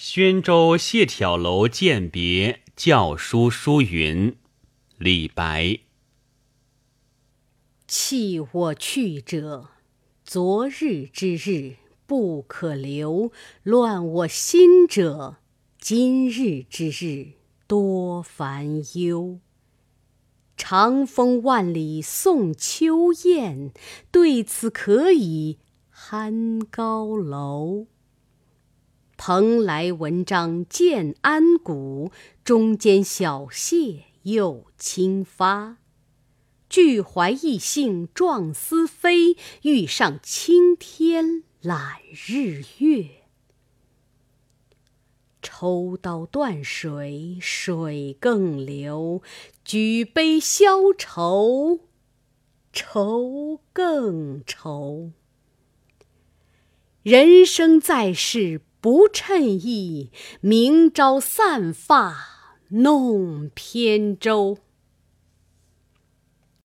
宣州谢眺楼饯别，教书书云。李白。弃我去者，昨日之日不可留；乱我心者，今日之日多烦忧。长风万里送秋雁，对此可以酣高楼。蓬莱文章建安骨，中间小谢又清发。俱怀逸兴壮思飞，欲上青天揽日月。抽刀断水，水更流；举杯消愁，愁更愁。人生在世不称意，明朝散发弄扁舟。